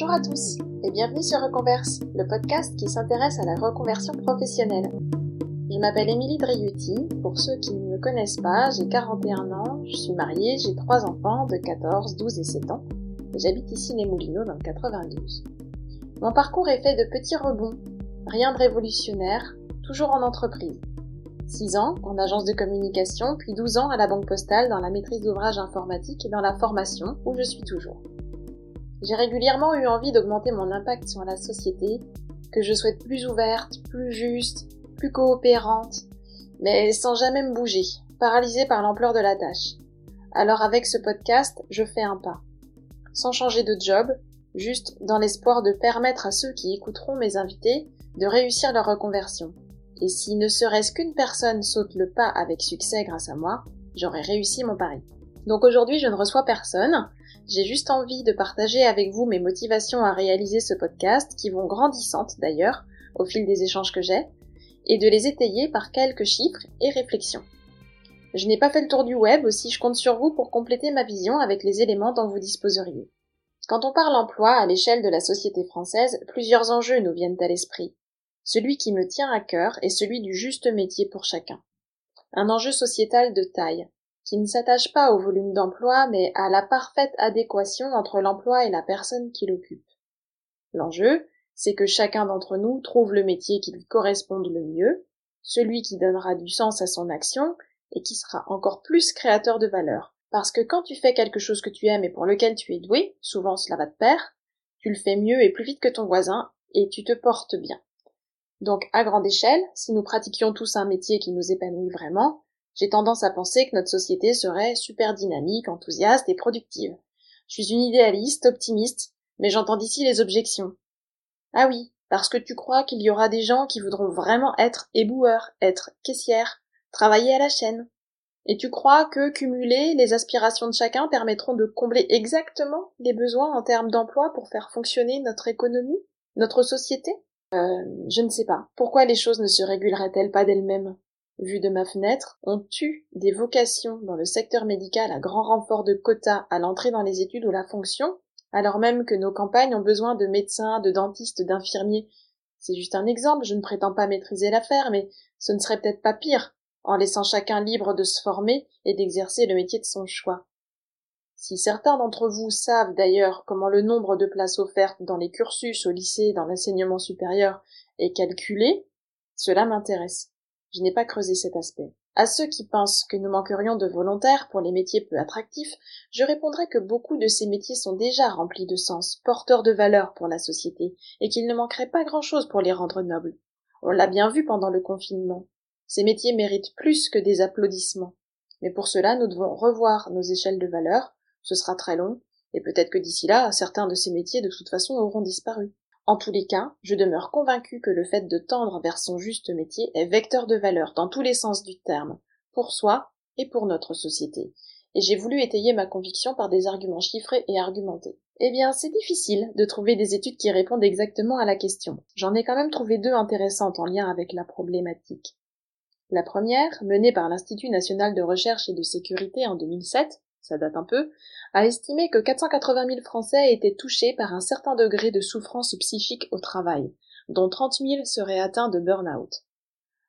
Bonjour à tous et bienvenue sur Reconverse, le podcast qui s'intéresse à la reconversion professionnelle. Je m'appelle Émilie Driuti, pour ceux qui ne me connaissent pas, j'ai 41 ans, je suis mariée, j'ai trois enfants de 14, 12 et 7 ans et j'habite ici les Moulineaux dans le 92. Mon parcours est fait de petits rebonds, rien de révolutionnaire, toujours en entreprise. 6 ans en agence de communication, puis 12 ans à la banque postale dans la maîtrise d'ouvrage informatique et dans la formation, où je suis toujours. J'ai régulièrement eu envie d'augmenter mon impact sur la société, que je souhaite plus ouverte, plus juste, plus coopérante, mais sans jamais me bouger, paralysée par l'ampleur de la tâche. Alors avec ce podcast, je fais un pas. Sans changer de job, juste dans l'espoir de permettre à ceux qui écouteront mes invités de réussir leur reconversion. Et si ne serait-ce qu'une personne saute le pas avec succès grâce à moi, j'aurais réussi mon pari. Donc aujourd'hui, je ne reçois personne. J'ai juste envie de partager avec vous mes motivations à réaliser ce podcast, qui vont grandissantes d'ailleurs, au fil des échanges que j'ai, et de les étayer par quelques chiffres et réflexions. Je n'ai pas fait le tour du web, aussi je compte sur vous pour compléter ma vision avec les éléments dont vous disposeriez. Quand on parle emploi à l'échelle de la société française, plusieurs enjeux nous viennent à l'esprit. Celui qui me tient à cœur est celui du juste métier pour chacun. Un enjeu sociétal de taille, qui ne s'attache pas au volume d'emploi, mais à la parfaite adéquation entre l'emploi et la personne qui l'occupe. L'enjeu, c'est que chacun d'entre nous trouve le métier qui lui corresponde le mieux, celui qui donnera du sens à son action et qui sera encore plus créateur de valeur. Parce que quand tu fais quelque chose que tu aimes et pour lequel tu es doué, souvent cela va de pair, tu le fais mieux et plus vite que ton voisin et tu te portes bien. Donc, à grande échelle, si nous pratiquions tous un métier qui nous épanouit vraiment, j'ai tendance à penser que notre société serait super dynamique, enthousiaste et productive. Je suis une idéaliste, optimiste, mais j'entends d'ici les objections. Ah oui, parce que tu crois qu'il y aura des gens qui voudront vraiment être éboueurs, être caissières, travailler à la chaîne. Et tu crois que cumuler les aspirations de chacun permettront de combler exactement les besoins en termes d'emploi pour faire fonctionner notre économie, notre société? Euh, je ne sais pas. Pourquoi les choses ne se réguleraient-elles pas d'elles-mêmes? Vu de ma fenêtre, on tue des vocations dans le secteur médical à grand renfort de quotas à l'entrée dans les études ou la fonction, alors même que nos campagnes ont besoin de médecins, de dentistes, d'infirmiers. C'est juste un exemple, je ne prétends pas maîtriser l'affaire, mais ce ne serait peut-être pas pire, en laissant chacun libre de se former et d'exercer le métier de son choix. Si certains d'entre vous savent d'ailleurs comment le nombre de places offertes dans les cursus au lycée dans l'enseignement supérieur est calculé, cela m'intéresse. Je n'ai pas creusé cet aspect. À ceux qui pensent que nous manquerions de volontaires pour les métiers peu attractifs, je répondrai que beaucoup de ces métiers sont déjà remplis de sens, porteurs de valeur pour la société, et qu'il ne manquerait pas grand-chose pour les rendre nobles. On l'a bien vu pendant le confinement. Ces métiers méritent plus que des applaudissements. Mais pour cela, nous devons revoir nos échelles de valeur, ce sera très long, et peut-être que d'ici là, certains de ces métiers de toute façon auront disparu. En tous les cas, je demeure convaincu que le fait de tendre vers son juste métier est vecteur de valeur dans tous les sens du terme, pour soi et pour notre société. Et j'ai voulu étayer ma conviction par des arguments chiffrés et argumentés. Eh bien, c'est difficile de trouver des études qui répondent exactement à la question. J'en ai quand même trouvé deux intéressantes en lien avec la problématique. La première, menée par l'Institut national de recherche et de sécurité en 2007, date un peu, a estimé que 480 000 Français étaient touchés par un certain degré de souffrance psychique au travail, dont 30 000 seraient atteints de burn-out.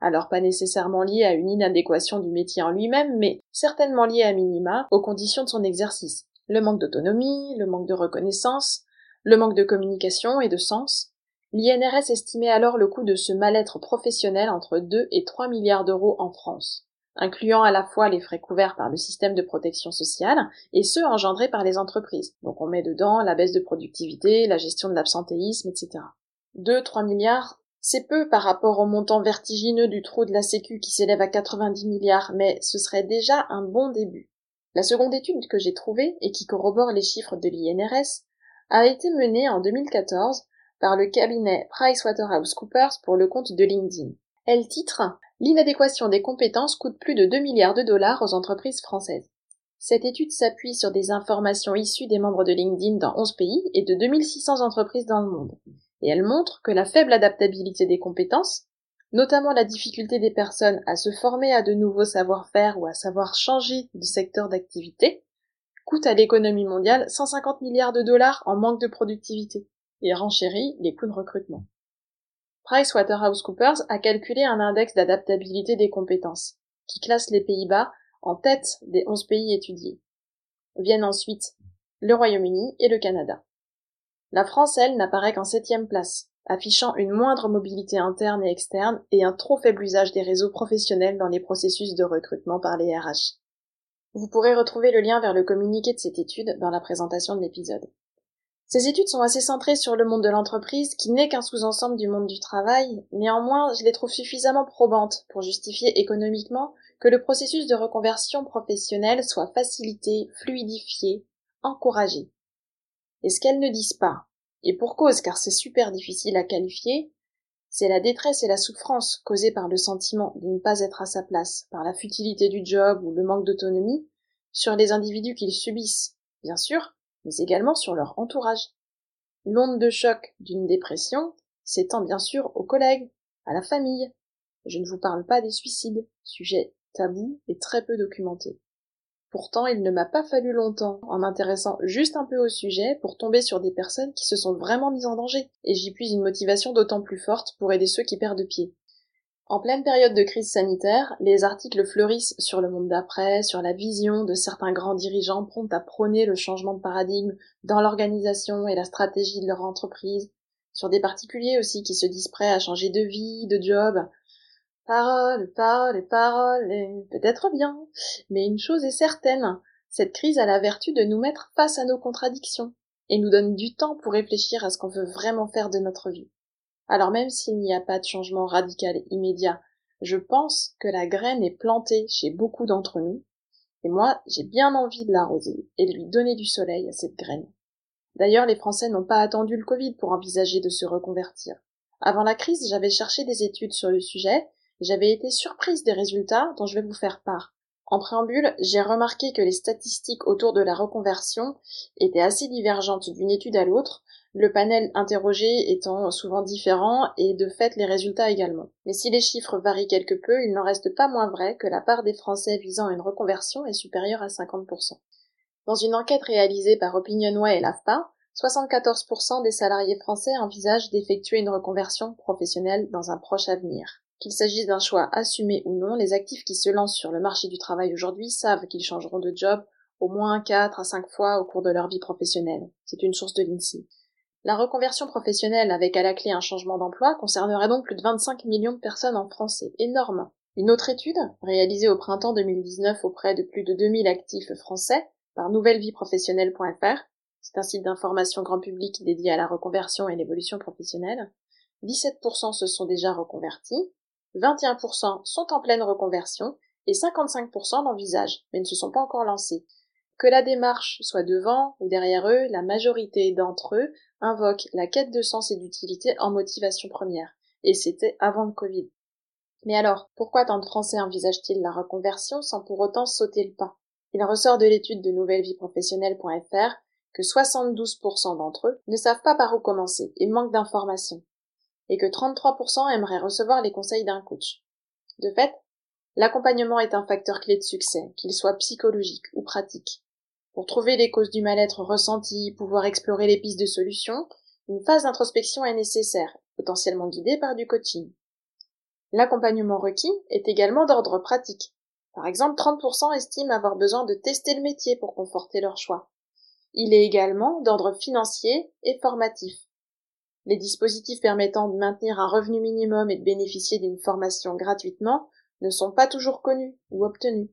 Alors pas nécessairement lié à une inadéquation du métier en lui-même, mais certainement lié à minima aux conditions de son exercice. Le manque d'autonomie, le manque de reconnaissance, le manque de communication et de sens. L'INRS estimait alors le coût de ce mal-être professionnel entre 2 et 3 milliards d'euros en France incluant à la fois les frais couverts par le système de protection sociale et ceux engendrés par les entreprises. Donc on met dedans la baisse de productivité, la gestion de l'absentéisme, etc. 2-3 milliards, c'est peu par rapport au montant vertigineux du trou de la Sécu qui s'élève à 90 milliards, mais ce serait déjà un bon début. La seconde étude que j'ai trouvée et qui corrobore les chiffres de l'INRS a été menée en 2014 par le cabinet PricewaterhouseCoopers pour le compte de LinkedIn. Elle titre L'inadéquation des compétences coûte plus de 2 milliards de dollars aux entreprises françaises. Cette étude s'appuie sur des informations issues des membres de LinkedIn dans 11 pays et de 2600 entreprises dans le monde. Et elle montre que la faible adaptabilité des compétences, notamment la difficulté des personnes à se former à de nouveaux savoir-faire ou à savoir changer de secteur d'activité, coûte à l'économie mondiale 150 milliards de dollars en manque de productivité. et renchérit les coûts de recrutement. PricewaterhouseCoopers a calculé un index d'adaptabilité des compétences, qui classe les Pays-Bas en tête des 11 pays étudiés. Viennent ensuite le Royaume-Uni et le Canada. La France, elle, n'apparaît qu'en septième place, affichant une moindre mobilité interne et externe et un trop faible usage des réseaux professionnels dans les processus de recrutement par les RH. Vous pourrez retrouver le lien vers le communiqué de cette étude dans la présentation de l'épisode. Ces études sont assez centrées sur le monde de l'entreprise, qui n'est qu'un sous-ensemble du monde du travail, néanmoins je les trouve suffisamment probantes pour justifier économiquement que le processus de reconversion professionnelle soit facilité, fluidifié, encouragé. Et ce qu'elles ne disent pas, et pour cause car c'est super difficile à qualifier, c'est la détresse et la souffrance causées par le sentiment de ne pas être à sa place, par la futilité du job ou le manque d'autonomie, sur les individus qu'ils subissent, bien sûr, mais également sur leur entourage. L'onde de choc d'une dépression s'étend bien sûr aux collègues, à la famille. Je ne vous parle pas des suicides, sujet tabou et très peu documenté. Pourtant, il ne m'a pas fallu longtemps, en m'intéressant juste un peu au sujet, pour tomber sur des personnes qui se sont vraiment mises en danger, et j'y puise une motivation d'autant plus forte pour aider ceux qui perdent pied. En pleine période de crise sanitaire, les articles fleurissent sur le monde d'après, sur la vision de certains grands dirigeants prompts à prôner le changement de paradigme dans l'organisation et la stratégie de leur entreprise, sur des particuliers aussi qui se disent prêts à changer de vie, de job, Parole, parole, parole, et peut-être bien. Mais une chose est certaine, cette crise a la vertu de nous mettre face à nos contradictions, et nous donne du temps pour réfléchir à ce qu'on veut vraiment faire de notre vie. Alors même s'il n'y a pas de changement radical immédiat, je pense que la graine est plantée chez beaucoup d'entre nous, et moi j'ai bien envie de l'arroser et de lui donner du soleil à cette graine. D'ailleurs, les Français n'ont pas attendu le Covid pour envisager de se reconvertir. Avant la crise, j'avais cherché des études sur le sujet j'avais été surprise des résultats dont je vais vous faire part. En préambule, j'ai remarqué que les statistiques autour de la reconversion étaient assez divergentes d'une étude à l'autre, le panel interrogé étant souvent différent et de fait les résultats également. Mais si les chiffres varient quelque peu, il n'en reste pas moins vrai que la part des Français visant une reconversion est supérieure à 50%. Dans une enquête réalisée par Opinionway et l'AFPA, 74% des salariés français envisagent d'effectuer une reconversion professionnelle dans un proche avenir. Qu'il s'agisse d'un choix assumé ou non, les actifs qui se lancent sur le marché du travail aujourd'hui savent qu'ils changeront de job au moins 4 à 5 fois au cours de leur vie professionnelle. C'est une source de l'INSEE. La reconversion professionnelle avec à la clé un changement d'emploi concernerait donc plus de 25 millions de personnes en France. C'est énorme. Une autre étude, réalisée au printemps 2019 auprès de plus de 2000 actifs français par nouvellevieprofessionnelle.fr, c'est un site d'information grand public dédié à la reconversion et l'évolution professionnelle, 17% se sont déjà reconvertis, 21% sont en pleine reconversion et 55% l'envisagent, mais ne se sont pas encore lancés. Que la démarche soit devant ou derrière eux, la majorité d'entre eux invoquent la quête de sens et d'utilité en motivation première. Et c'était avant le Covid. Mais alors, pourquoi tant de Français envisagent-ils la reconversion sans pour autant sauter le pas? Il ressort de l'étude de nouvellevieprofessionnelle.fr que 72% d'entre eux ne savent pas par où commencer et manquent d'informations et que 33% aimeraient recevoir les conseils d'un coach. De fait, l'accompagnement est un facteur clé de succès, qu'il soit psychologique ou pratique. Pour trouver les causes du mal-être ressenti, pouvoir explorer les pistes de solutions, une phase d'introspection est nécessaire, potentiellement guidée par du coaching. L'accompagnement requis est également d'ordre pratique. Par exemple, 30% estiment avoir besoin de tester le métier pour conforter leur choix. Il est également d'ordre financier et formatif. Les dispositifs permettant de maintenir un revenu minimum et de bénéficier d'une formation gratuitement ne sont pas toujours connus ou obtenus.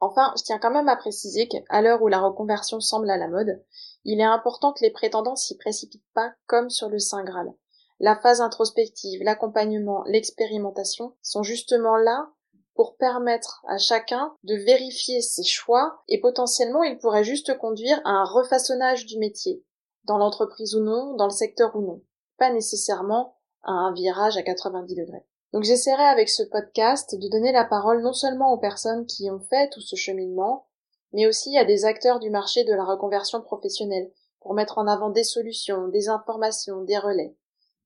Enfin, je tiens quand même à préciser qu'à l'heure où la reconversion semble à la mode, il est important que les prétendants s'y précipitent pas comme sur le Saint Graal. La phase introspective, l'accompagnement, l'expérimentation sont justement là pour permettre à chacun de vérifier ses choix et potentiellement il pourrait juste conduire à un refaçonnage du métier, dans l'entreprise ou non, dans le secteur ou non pas nécessairement à un virage à 90 degrés. Donc j'essaierai avec ce podcast de donner la parole non seulement aux personnes qui ont fait tout ce cheminement, mais aussi à des acteurs du marché de la reconversion professionnelle pour mettre en avant des solutions, des informations, des relais.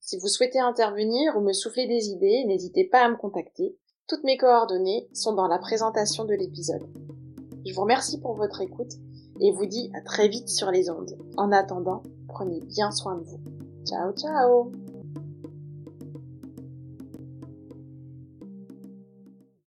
Si vous souhaitez intervenir ou me souffler des idées, n'hésitez pas à me contacter. Toutes mes coordonnées sont dans la présentation de l'épisode. Je vous remercie pour votre écoute et vous dis à très vite sur les ondes. En attendant, prenez bien soin de vous. Tchau, tchau!